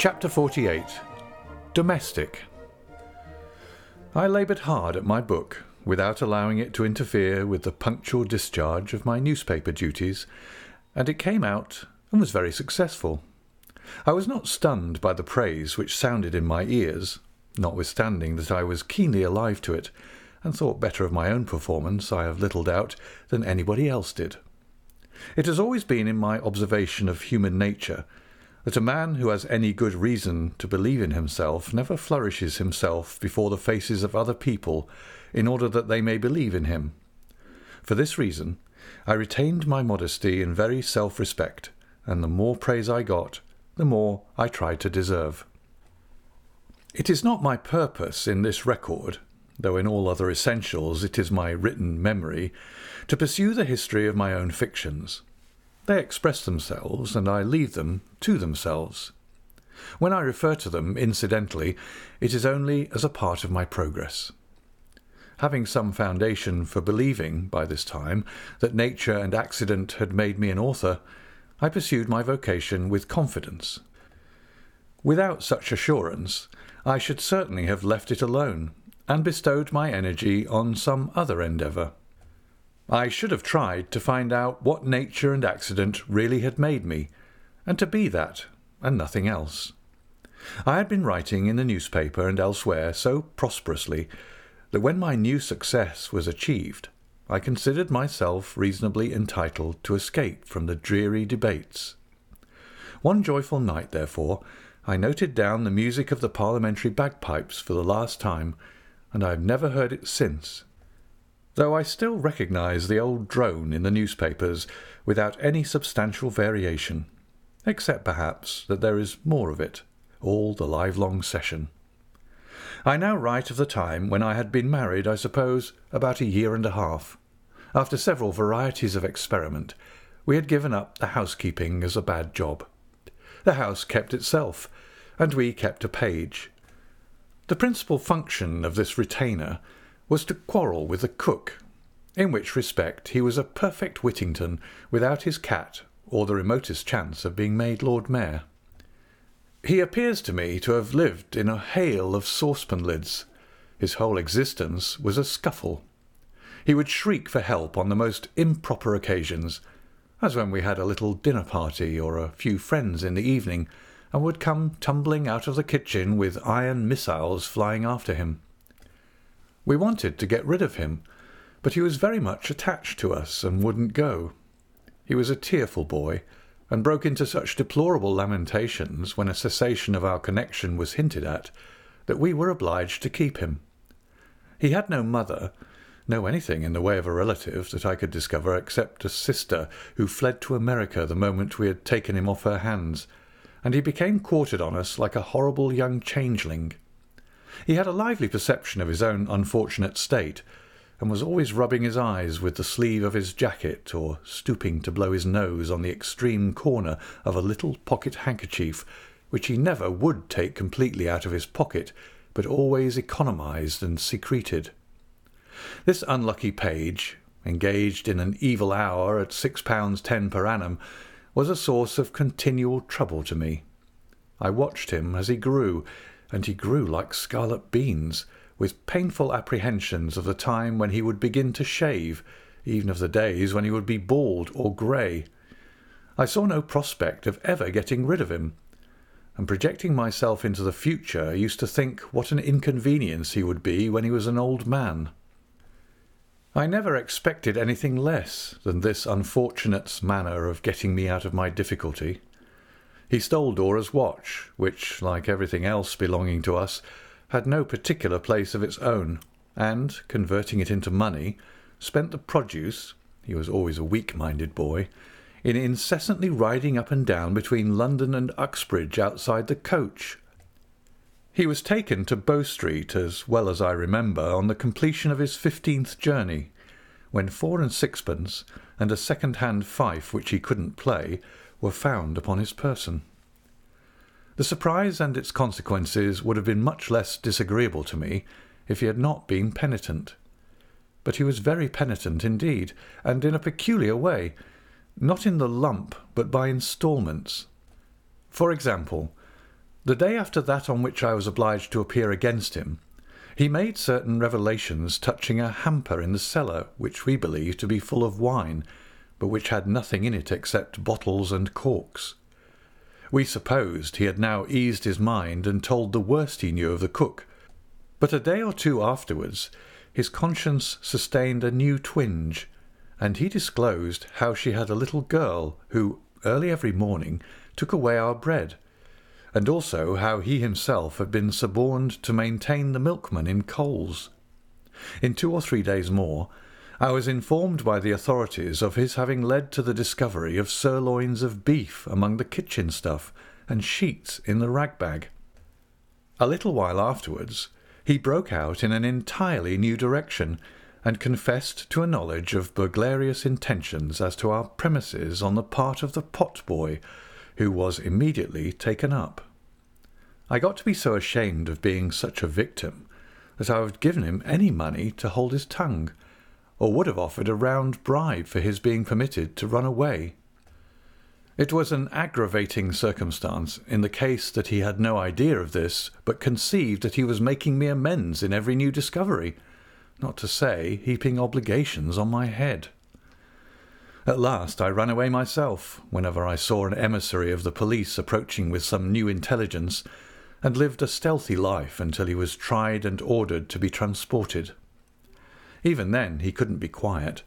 Chapter 48 Domestic I laboured hard at my book without allowing it to interfere with the punctual discharge of my newspaper duties, and it came out and was very successful. I was not stunned by the praise which sounded in my ears, notwithstanding that I was keenly alive to it, and thought better of my own performance, I have little doubt, than anybody else did. It has always been in my observation of human nature that a man who has any good reason to believe in himself never flourishes himself before the faces of other people in order that they may believe in him. For this reason, I retained my modesty and very self respect, and the more praise I got, the more I tried to deserve. It is not my purpose in this record, though in all other essentials it is my written memory, to pursue the history of my own fictions. They express themselves, and I leave them to themselves. When I refer to them incidentally, it is only as a part of my progress. Having some foundation for believing, by this time, that nature and accident had made me an author, I pursued my vocation with confidence. Without such assurance, I should certainly have left it alone, and bestowed my energy on some other endeavour. I should have tried to find out what nature and accident really had made me, and to be that, and nothing else. I had been writing in the newspaper and elsewhere so prosperously that when my new success was achieved, I considered myself reasonably entitled to escape from the dreary debates. One joyful night, therefore, I noted down the music of the parliamentary bagpipes for the last time, and I have never heard it since though I still recognise the old drone in the newspapers without any substantial variation, except perhaps that there is more of it all the livelong session. I now write of the time when I had been married, I suppose, about a year and a half. After several varieties of experiment, we had given up the housekeeping as a bad job. The house kept itself, and we kept a page. The principal function of this retainer was to quarrel with the cook, in which respect he was a perfect Whittington without his cat or the remotest chance of being made Lord Mayor. He appears to me to have lived in a hail of saucepan lids. His whole existence was a scuffle. He would shriek for help on the most improper occasions, as when we had a little dinner party or a few friends in the evening, and would come tumbling out of the kitchen with iron missiles flying after him. We wanted to get rid of him, but he was very much attached to us and wouldn't go. He was a tearful boy, and broke into such deplorable lamentations when a cessation of our connection was hinted at, that we were obliged to keep him. He had no mother, no anything in the way of a relative that I could discover except a sister who fled to America the moment we had taken him off her hands, and he became quartered on us like a horrible young changeling. He had a lively perception of his own unfortunate state, and was always rubbing his eyes with the sleeve of his jacket, or stooping to blow his nose on the extreme corner of a little pocket handkerchief, which he never would take completely out of his pocket, but always economized and secreted. This unlucky page, engaged in an evil hour at six pounds ten per annum, was a source of continual trouble to me. I watched him as he grew, and he grew like scarlet beans, with painful apprehensions of the time when he would begin to shave, even of the days when he would be bald or grey. I saw no prospect of ever getting rid of him, and projecting myself into the future, I used to think what an inconvenience he would be when he was an old man. I never expected anything less than this unfortunate's manner of getting me out of my difficulty. He stole Dora's watch, which, like everything else belonging to us, had no particular place of its own, and, converting it into money, spent the produce he was always a weak minded boy in incessantly riding up and down between London and Uxbridge outside the coach. He was taken to Bow Street, as well as I remember, on the completion of his fifteenth journey, when four and sixpence and a second hand fife which he couldn't play were found upon his person. The surprise and its consequences would have been much less disagreeable to me if he had not been penitent. But he was very penitent indeed, and in a peculiar way, not in the lump, but by instalments. For example, The day after that on which I was obliged to appear against him, he made certain revelations touching a hamper in the cellar which we believed to be full of wine, but which had nothing in it except bottles and corks. We supposed he had now eased his mind and told the worst he knew of the cook, but a day or two afterwards his conscience sustained a new twinge, and he disclosed how she had a little girl who, early every morning, took away our bread, and also how he himself had been suborned to maintain the milkman in coals. In two or three days more, I was informed by the authorities of his having led to the discovery of sirloins of beef among the kitchen stuff and sheets in the rag bag. A little while afterwards, he broke out in an entirely new direction and confessed to a knowledge of burglarious intentions as to our premises on the part of the pot boy, who was immediately taken up. I got to be so ashamed of being such a victim that I would have given him any money to hold his tongue, or would have offered a round bribe for his being permitted to run away. It was an aggravating circumstance in the case that he had no idea of this, but conceived that he was making me amends in every new discovery, not to say heaping obligations on my head. At last I ran away myself, whenever I saw an emissary of the police approaching with some new intelligence, and lived a stealthy life until he was tried and ordered to be transported. Even then he couldn't be quiet,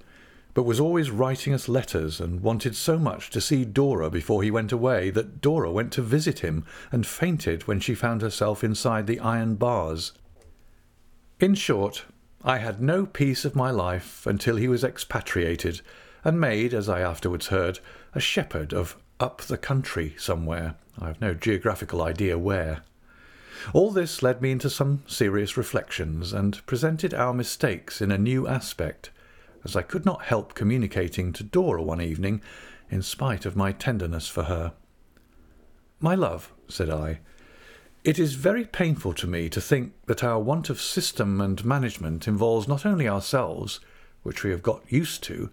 but was always writing us letters and wanted so much to see Dora before he went away that Dora went to visit him and fainted when she found herself inside the iron bars. In short, I had no peace of my life until he was expatriated and made, as I afterwards heard, a shepherd of up the country somewhere. I have no geographical idea where. All this led me into some serious reflections and presented our mistakes in a new aspect as I could not help communicating to Dora one evening, in spite of my tenderness for her. My love, said I, it is very painful to me to think that our want of system and management involves not only ourselves, which we have got used to,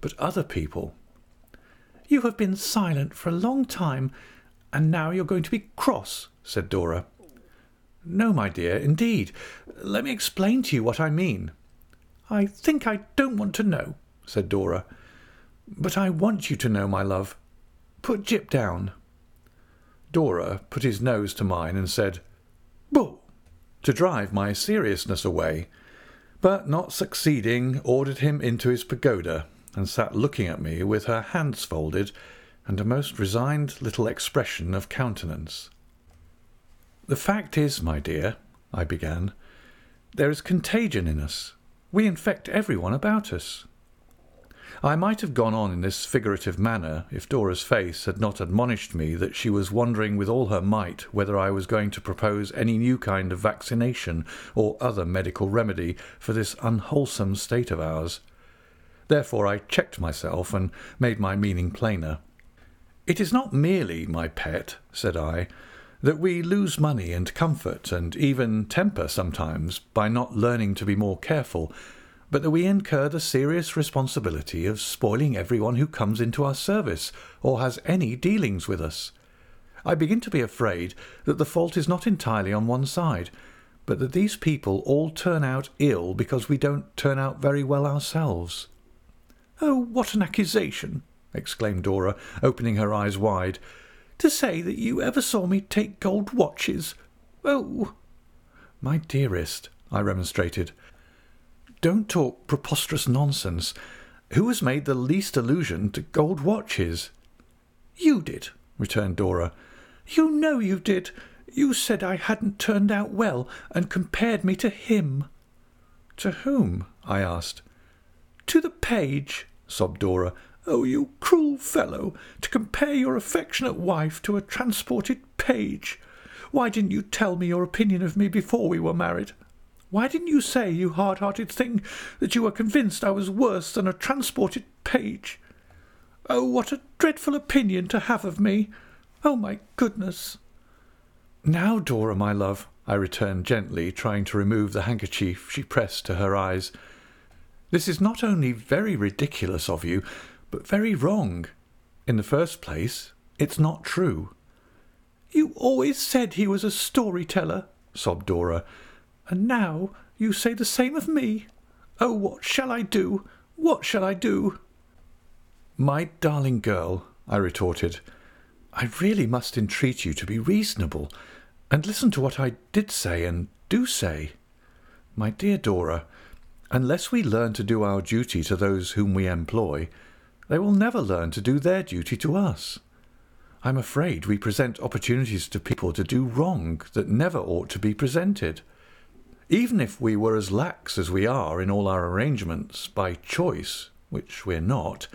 but other people. You have been silent for a long time, and now you're going to be cross, said Dora. No, my dear, indeed. Let me explain to you what I mean. I think I don't want to know, said Dora. But I want you to know, my love. Put Jip down. Dora put his nose to mine and said, Boo! to drive my seriousness away, but not succeeding, ordered him into his pagoda and sat looking at me with her hands folded and a most resigned little expression of countenance. The fact is, my dear, I began, there is contagion in us. We infect everyone about us. I might have gone on in this figurative manner if Dora's face had not admonished me that she was wondering with all her might whether I was going to propose any new kind of vaccination or other medical remedy for this unwholesome state of ours. Therefore I checked myself and made my meaning plainer. It is not merely, my pet, said I, that we lose money and comfort and even temper sometimes by not learning to be more careful, but that we incur the serious responsibility of spoiling everyone who comes into our service or has any dealings with us. I begin to be afraid that the fault is not entirely on one side, but that these people all turn out ill because we don't turn out very well ourselves. Oh, what an accusation! exclaimed Dora, opening her eyes wide to say that you ever saw me take gold watches. Oh! My dearest, I remonstrated, don't talk preposterous nonsense. Who has made the least allusion to gold watches? You did, returned Dora. You know you did. You said I hadn't turned out well and compared me to him. To whom? I asked. To the page, sobbed Dora, Oh, you cruel fellow, to compare your affectionate wife to a transported page! Why didn't you tell me your opinion of me before we were married? Why didn't you say, you hard-hearted thing, that you were convinced I was worse than a transported page? Oh, what a dreadful opinion to have of me! Oh, my goodness! Now, Dora, my love, I returned gently, trying to remove the handkerchief she pressed to her eyes. This is not only very ridiculous of you, but very wrong. In the first place, it's not true. You always said he was a storyteller, sobbed Dora, and now you say the same of me. Oh, what shall I do? What shall I do? My darling girl, I retorted, I really must entreat you to be reasonable and listen to what I did say and do say. My dear Dora, unless we learn to do our duty to those whom we employ, they will never learn to do their duty to us. I'm afraid we present opportunities to people to do wrong that never ought to be presented. Even if we were as lax as we are in all our arrangements by choice, which we're not,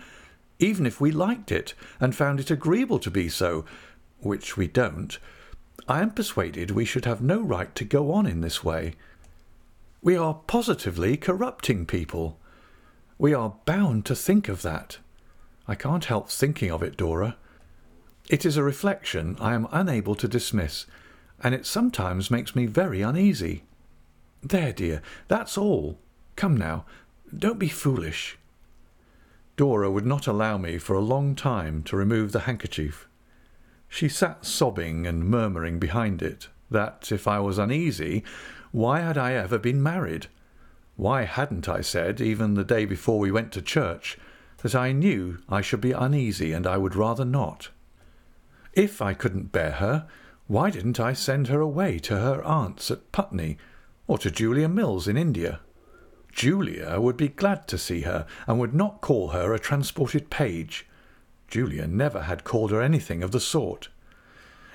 even if we liked it and found it agreeable to be so, which we don't, I am persuaded we should have no right to go on in this way. We are positively corrupting people. We are bound to think of that. I can't help thinking of it, Dora. It is a reflection I am unable to dismiss, and it sometimes makes me very uneasy. There, dear, that's all. Come now, don't be foolish. Dora would not allow me for a long time to remove the handkerchief. She sat sobbing and murmuring behind it that if I was uneasy, why had I ever been married? Why hadn't I said, even the day before we went to church, that I knew I should be uneasy and I would rather not? If I couldn't bear her, why didn't I send her away to her aunt's at Putney, or to Julia Mills in India? Julia would be glad to see her, and would not call her a transported page. Julia never had called her anything of the sort.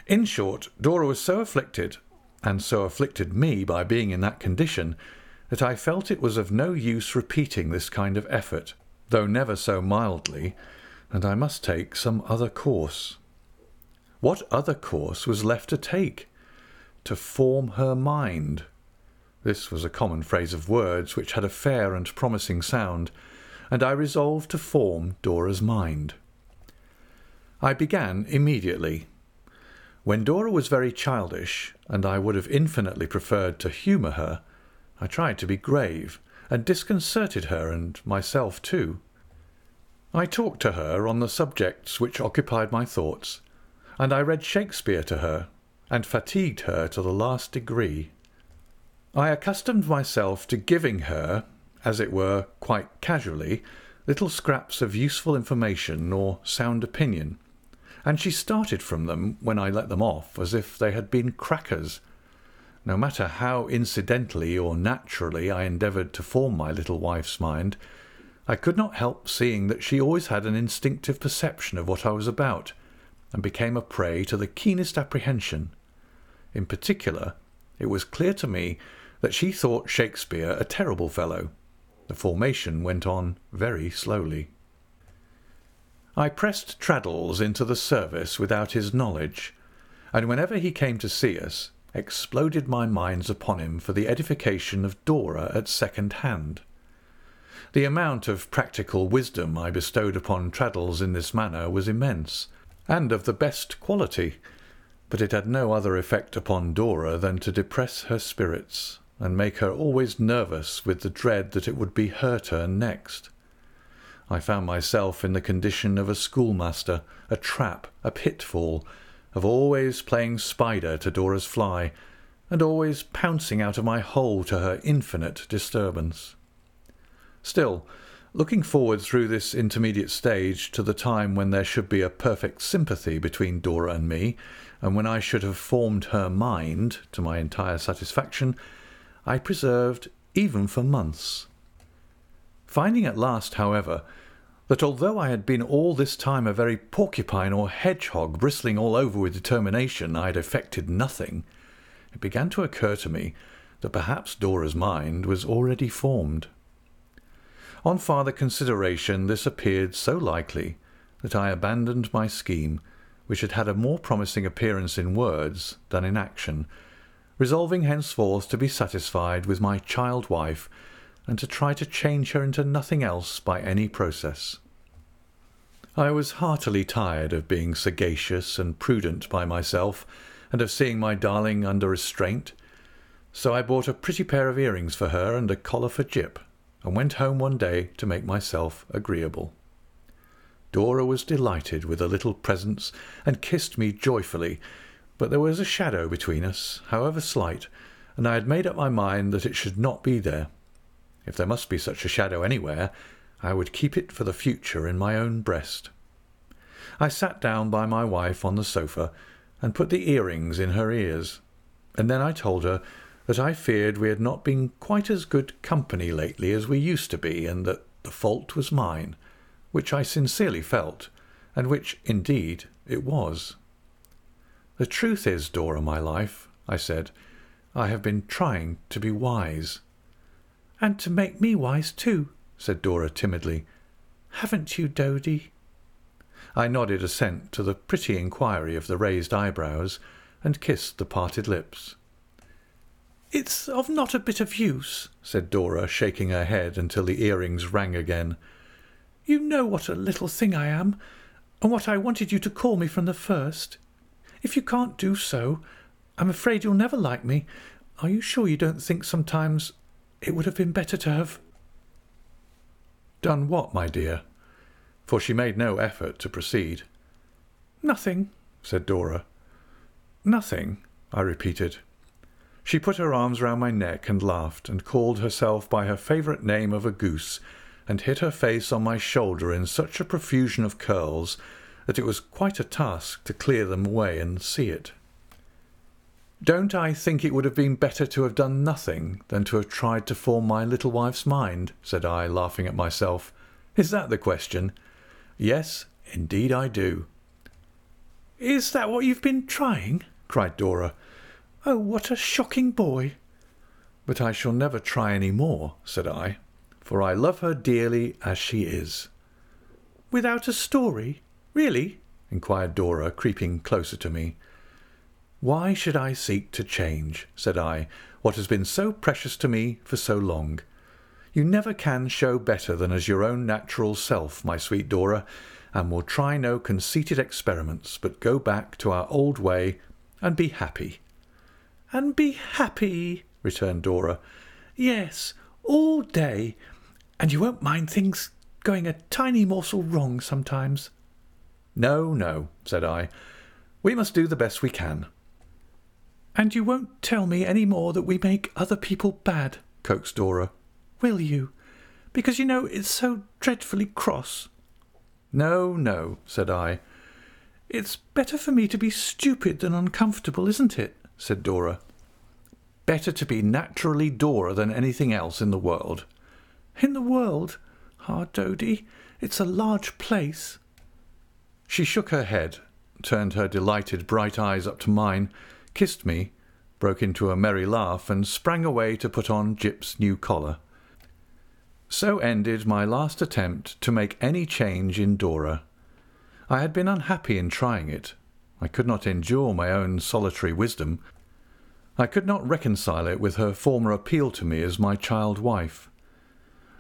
In short, Dora was so afflicted, and so afflicted me by being in that condition, that I felt it was of no use repeating this kind of effort, though never so mildly, and I must take some other course. What other course was left to take? To form her mind. This was a common phrase of words which had a fair and promising sound, and I resolved to form Dora's mind. I began immediately. When Dora was very childish, and I would have infinitely preferred to humour her, I tried to be grave, and disconcerted her and myself too. I talked to her on the subjects which occupied my thoughts, and I read Shakespeare to her, and fatigued her to the last degree. I accustomed myself to giving her, as it were, quite casually, little scraps of useful information or sound opinion, and she started from them when I let them off as if they had been crackers. No matter how incidentally or naturally I endeavoured to form my little wife's mind, I could not help seeing that she always had an instinctive perception of what I was about, and became a prey to the keenest apprehension. In particular, it was clear to me that she thought Shakespeare a terrible fellow. The formation went on very slowly. I pressed Traddles into the service without his knowledge, and whenever he came to see us, exploded my mines upon him for the edification of Dora at second hand. The amount of practical wisdom I bestowed upon Traddles in this manner was immense, and of the best quality, but it had no other effect upon Dora than to depress her spirits, and make her always nervous with the dread that it would be her turn next. I found myself in the condition of a schoolmaster, a trap, a pitfall, of always playing spider to Dora's fly, and always pouncing out of my hole to her infinite disturbance. Still, looking forward through this intermediate stage to the time when there should be a perfect sympathy between Dora and me, and when I should have formed her mind to my entire satisfaction, I preserved even for months. Finding at last, however, that although I had been all this time a very porcupine or hedgehog bristling all over with determination, I had effected nothing, it began to occur to me that perhaps Dora's mind was already formed. On farther consideration, this appeared so likely that I abandoned my scheme, which had had a more promising appearance in words than in action, resolving henceforth to be satisfied with my child wife and to try to change her into nothing else by any process. I was heartily tired of being sagacious and prudent by myself, and of seeing my darling under restraint, so I bought a pretty pair of earrings for her and a collar for Jip, and went home one day to make myself agreeable. Dora was delighted with the little presents, and kissed me joyfully, but there was a shadow between us, however slight, and I had made up my mind that it should not be there. If there must be such a shadow anywhere, I would keep it for the future in my own breast. I sat down by my wife on the sofa and put the earrings in her ears, and then I told her that I feared we had not been quite as good company lately as we used to be, and that the fault was mine, which I sincerely felt, and which, indeed, it was. The truth is, Dora, my life, I said, I have been trying to be wise. And to make me wise too, said Dora timidly. Haven't you, Doady? I nodded assent to the pretty inquiry of the raised eyebrows, and kissed the parted lips. It's of not a bit of use, said Dora, shaking her head until the earrings rang again. You know what a little thing I am, and what I wanted you to call me from the first. If you can't do so, I'm afraid you'll never like me. Are you sure you don't think sometimes it would have been better to have Done what, my dear? For she made no effort to proceed. Nothing, said Dora. Nothing, I repeated. She put her arms round my neck and laughed, and called herself by her favourite name of a goose, and hid her face on my shoulder in such a profusion of curls that it was quite a task to clear them away and see it. Don't I think it would have been better to have done nothing than to have tried to form my little wife's mind? said I, laughing at myself. Is that the question? Yes, indeed I do. Is that what you've been trying? cried Dora. Oh, what a shocking boy! But I shall never try any more, said I, for I love her dearly as she is. Without a story? Really? inquired Dora, creeping closer to me. Why should I seek to change, said I, what has been so precious to me for so long? You never can show better than as your own natural self, my sweet Dora, and will try no conceited experiments, but go back to our old way and be happy. And be happy, returned Dora. Yes, all day, and you won't mind things going a tiny morsel wrong sometimes. No, no, said I. We must do the best we can. And you won't tell me any more that we make other people bad, coaxed Dora. Will you? Because you know it's so dreadfully cross. No, no, said I. It's better for me to be stupid than uncomfortable, isn't it? said Dora. Better to be naturally Dora than anything else in the world. In the world? Ah, Doady, it's a large place. She shook her head, turned her delighted bright eyes up to mine, kissed me, broke into a merry laugh, and sprang away to put on Jip's new collar. So ended my last attempt to make any change in Dora. I had been unhappy in trying it. I could not endure my own solitary wisdom. I could not reconcile it with her former appeal to me as my child wife.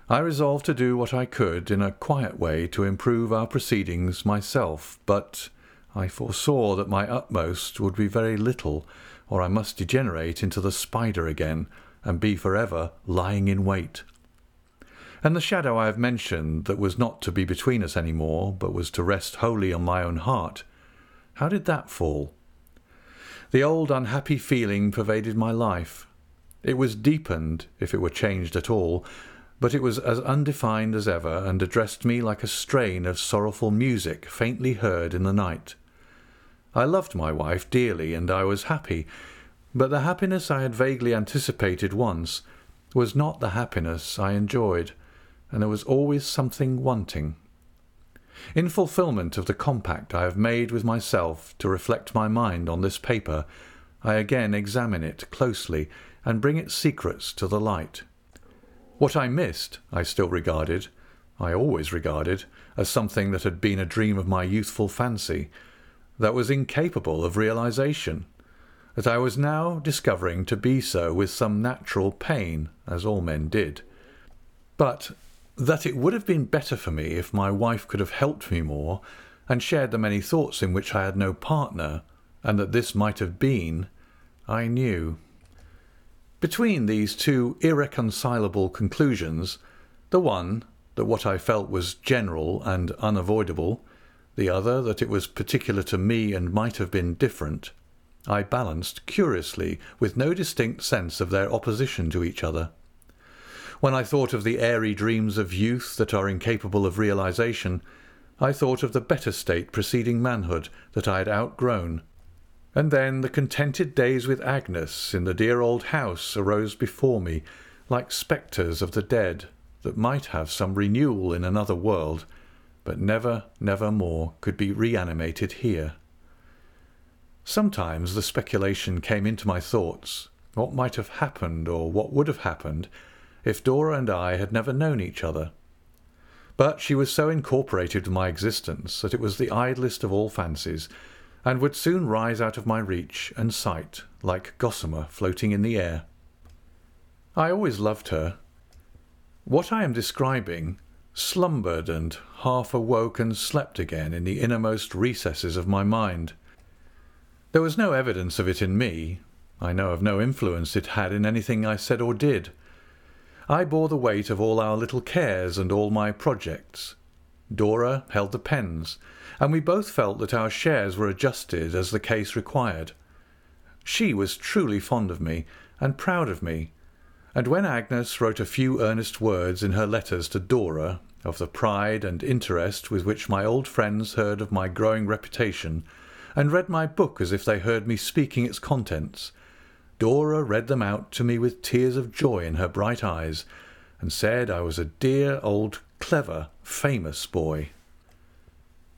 I resolved to do what I could in a quiet way to improve our proceedings myself, but I foresaw that my utmost would be very little, or I must degenerate into the spider again, and be for ever lying in wait. And the shadow I have mentioned, that was not to be between us any more, but was to rest wholly on my own heart, how did that fall? The old unhappy feeling pervaded my life. It was deepened, if it were changed at all, but it was as undefined as ever, and addressed me like a strain of sorrowful music faintly heard in the night. I loved my wife dearly, and I was happy, but the happiness I had vaguely anticipated once was not the happiness I enjoyed, and there was always something wanting. In fulfilment of the compact I have made with myself to reflect my mind on this paper, I again examine it closely and bring its secrets to the light. What I missed, I still regarded, I always regarded, as something that had been a dream of my youthful fancy, that was incapable of realization, that I was now discovering to be so with some natural pain, as all men did. But that it would have been better for me if my wife could have helped me more and shared the many thoughts in which I had no partner, and that this might have been, I knew. Between these two irreconcilable conclusions, the one, that what I felt was general and unavoidable, the other that it was particular to me and might have been different, I balanced curiously, with no distinct sense of their opposition to each other. When I thought of the airy dreams of youth that are incapable of realization, I thought of the better state preceding manhood that I had outgrown. And then the contented days with Agnes in the dear old house arose before me like spectres of the dead that might have some renewal in another world, but never, never more could be reanimated here. Sometimes the speculation came into my thoughts what might have happened or what would have happened if Dora and I had never known each other. But she was so incorporated with my existence that it was the idlest of all fancies, and would soon rise out of my reach and sight like gossamer floating in the air. I always loved her. What I am describing slumbered and half awoke and slept again in the innermost recesses of my mind. There was no evidence of it in me. I know of no influence it had in anything I said or did. I bore the weight of all our little cares and all my projects. Dora held the pens, and we both felt that our shares were adjusted as the case required. She was truly fond of me, and proud of me, and when Agnes wrote a few earnest words in her letters to Dora of the pride and interest with which my old friends heard of my growing reputation, and read my book as if they heard me speaking its contents. Dora read them out to me with tears of joy in her bright eyes, and said I was a dear old clever, famous boy.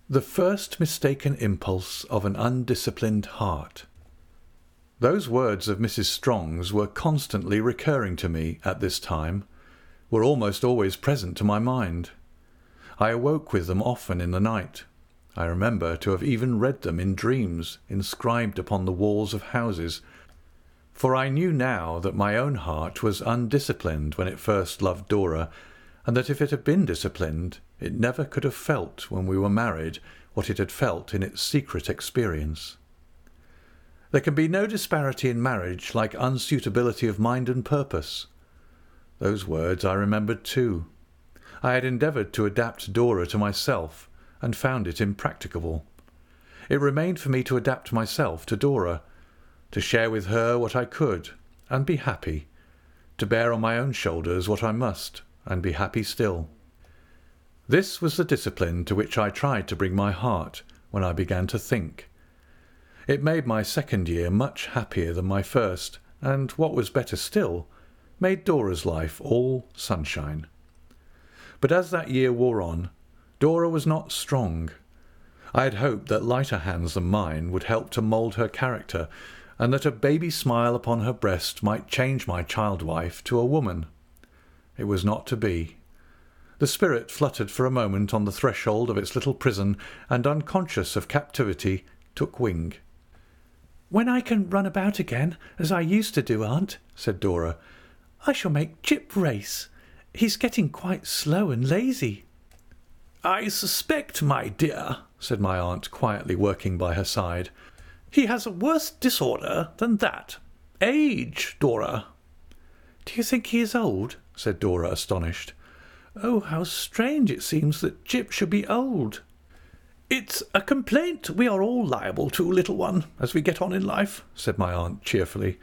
The first mistaken impulse of an undisciplined heart. Those words of Mrs. Strong's were constantly recurring to me at this time, were almost always present to my mind. I awoke with them often in the night, I remember to have even read them in dreams, inscribed upon the walls of houses. For I knew now that my own heart was undisciplined when it first loved Dora, and that if it had been disciplined, it never could have felt when we were married what it had felt in its secret experience. There can be no disparity in marriage like unsuitability of mind and purpose. Those words I remembered too. I had endeavoured to adapt Dora to myself, and found it impracticable. It remained for me to adapt myself to Dora, to share with her what I could, and be happy, to bear on my own shoulders what I must, and be happy still. This was the discipline to which I tried to bring my heart when I began to think. It made my second year much happier than my first, and, what was better still, made Dora's life all sunshine. But as that year wore on, Dora was not strong. I had hoped that lighter hands than mine would help to mould her character, and that a baby smile upon her breast might change my child wife to a woman. It was not to be. The spirit fluttered for a moment on the threshold of its little prison, and unconscious of captivity, took wing. When I can run about again, as I used to do, aunt, said Dora, I shall make Jip race. He's getting quite slow and lazy. I suspect, my dear, said my aunt, quietly working by her side, he has a worse disorder than that. Age, Dora. Do you think he is old? said Dora, astonished. Oh, how strange it seems that Jip should be old. It's a complaint we are all liable to, little one, as we get on in life, said my aunt cheerfully.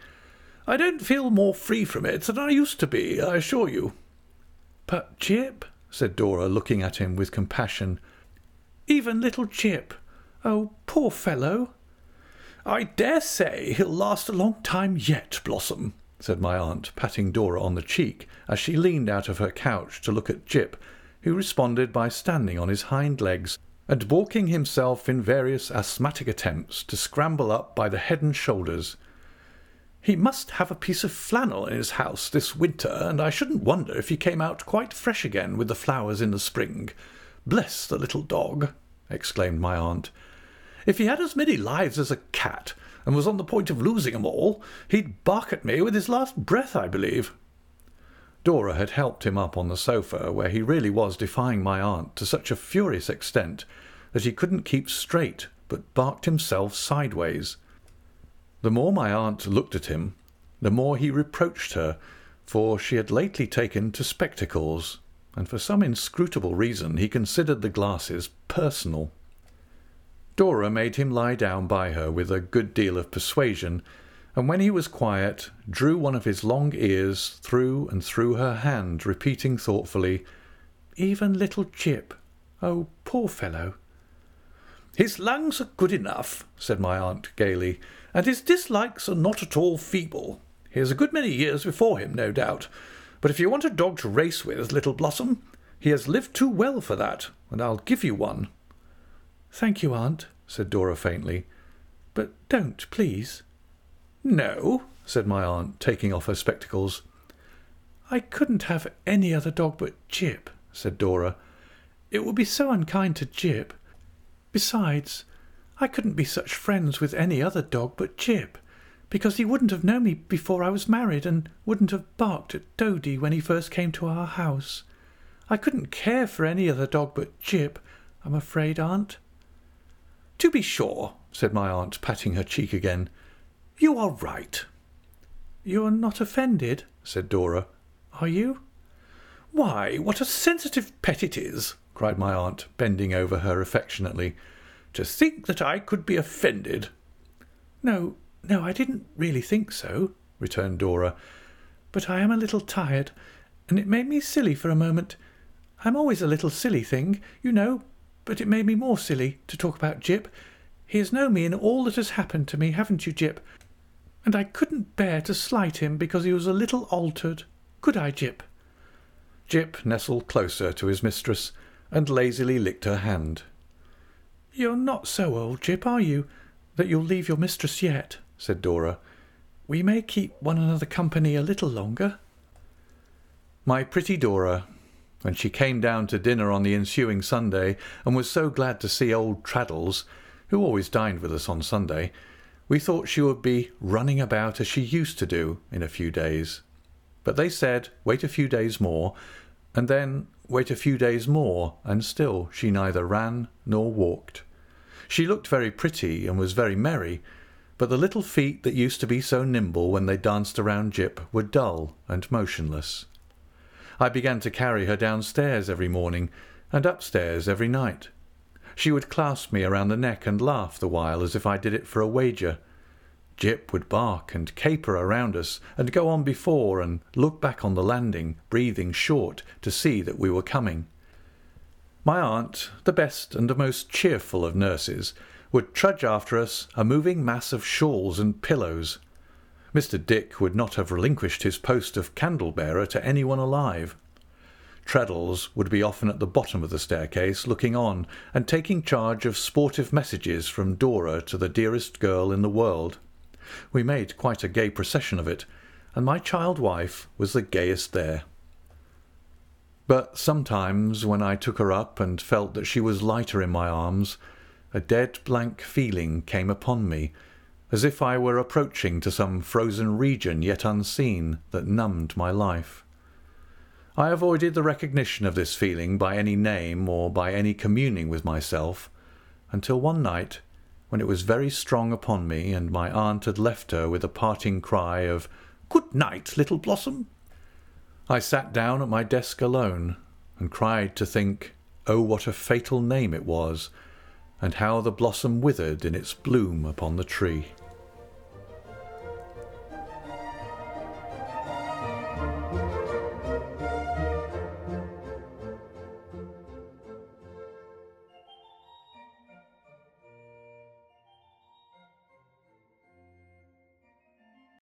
I don't feel more free from it than I used to be, I assure you. But Jip, said Dora, looking at him with compassion. Even little Jip. Oh, poor fellow. I dare say he'll last a long time yet, Blossom, said my aunt, patting Dora on the cheek as she leaned out of her couch to look at Jip, who responded by standing on his hind legs and balking himself in various asthmatic attempts to scramble up by the head and shoulders. He must have a piece of flannel in his house this winter, and I shouldn't wonder if he came out quite fresh again with the flowers in the spring. Bless the little dog! exclaimed my aunt. If he had as many lives as a cat, and was on the point of losing 'em all, he'd bark at me with his last breath, I believe. Dora had helped him up on the sofa, where he really was defying my aunt to such a furious extent that he couldn't keep straight, but barked himself sideways. The more my aunt looked at him, the more he reproached her, for she had lately taken to spectacles, and for some inscrutable reason he considered the glasses personal. Dora made him lie down by her with a good deal of persuasion, and when he was quiet, drew one of his long ears through and through her hand, repeating thoughtfully, Even little Jip. Oh, poor fellow. His lungs are good enough, said my aunt gaily, and his dislikes are not at all feeble. He has a good many years before him, no doubt. But if you want a dog to race with, Little Blossom, he has lived too well for that, and I'll give you one. Thank you, aunt, said Dora faintly. But don't, please. No, said my aunt, taking off her spectacles. I couldn't have any other dog but Jip, said Dora. It would be so unkind to Jip. Besides, I couldn't be such friends with any other dog but Jip, because he wouldn't have known me before I was married and wouldn't have barked at Doady when he first came to our house. I couldn't care for any other dog but Jip, I'm afraid, aunt. To be sure, said my aunt, patting her cheek again. You are right. You're not offended, said Dora, are you? Why, what a sensitive pet it is, cried my aunt, bending over her affectionately. To think that I could be offended. No, no, I didn't really think so, returned Dora. But I am a little tired, and it made me silly for a moment. I'm always a little silly thing, you know, but it made me more silly to talk about Jip. He has known me in all that has happened to me, haven't you, Jip? And I couldn't bear to slight him because he was a little altered. Could I, Jip? Jip nestled closer to his mistress and lazily licked her hand. You're not so old, Jip, are you, that you'll leave your mistress yet? said Dora. We may keep one another company a little longer. My pretty Dora, when she came down to dinner on the ensuing Sunday and was so glad to see old Traddles, who always dined with us on Sunday, we thought she would be running about as she used to do in a few days. But they said, wait a few days more, and then wait a few days more, and still she neither ran nor walked. She looked very pretty and was very merry, but the little feet that used to be so nimble when they danced around Jip were dull and motionless. I began to carry her downstairs every morning and upstairs every night. She would clasp me around the neck and laugh the while as if I did it for a wager. Jip would bark and caper around us and go on before and look back on the landing, breathing short to see that we were coming. My aunt, the best and the most cheerful of nurses, would trudge after us, a moving mass of shawls and pillows. Mr. Dick would not have relinquished his post of candle-bearer to anyone alive. Traddles would be often at the bottom of the staircase, looking on, and taking charge of sportive messages from Dora to the dearest girl in the world. We made quite a gay procession of it, and my child wife was the gayest there. But sometimes, when I took her up and felt that she was lighter in my arms, a dead blank feeling came upon me, as if I were approaching to some frozen region yet unseen that numbed my life. I avoided the recognition of this feeling by any name or by any communing with myself, until one night, when it was very strong upon me, and my aunt had left her with a parting cry of Good night, little Blossom, I sat down at my desk alone, and cried to think, oh, what a fatal name it was, and how the blossom withered in its bloom upon the tree.